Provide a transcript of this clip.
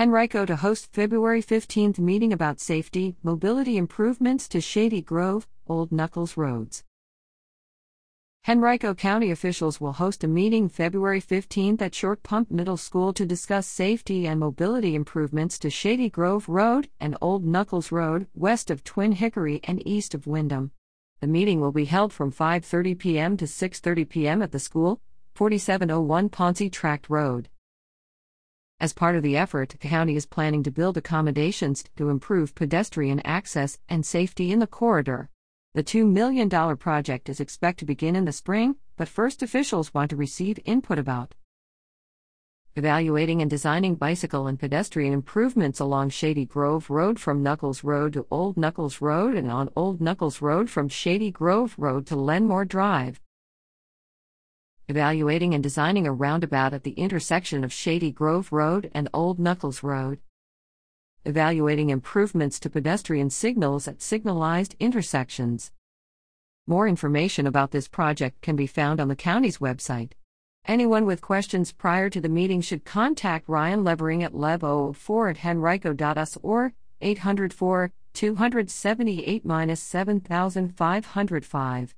Henrico to host February 15th meeting about safety, mobility improvements to Shady Grove, Old Nuckols roads. Henrico County officials will host a meeting February 15th at Short Pump Middle School to discuss safety and mobility improvements to Shady Grove Road and Old Nuckols Road, west of Twin Hickory and east of Wyndham. The meeting will be held from 5:30 p.m. to 6:30 p.m. at the school, 4701 Pouncey Tract Road. As part of the effort, the county is planning to build accommodations to improve pedestrian access and safety in the corridor. The $2 million project is expected to begin in the spring, but first officials want to receive input about evaluating and designing bicycle and pedestrian improvements along Shady Grove Road from Nuckols Road to Old Nuckols Road and on Old Nuckols Road from Shady Grove Road to Lenmore Drive evaluating and designing a roundabout at the intersection of Shady Grove Road and Old Nuckols Road, evaluating improvements to pedestrian signals at signalized intersections. More information about this project can be found on the county's website. Anyone with questions prior to the meeting should contact Ryan Levering at lev04 at henrico.us or 804 278 7505.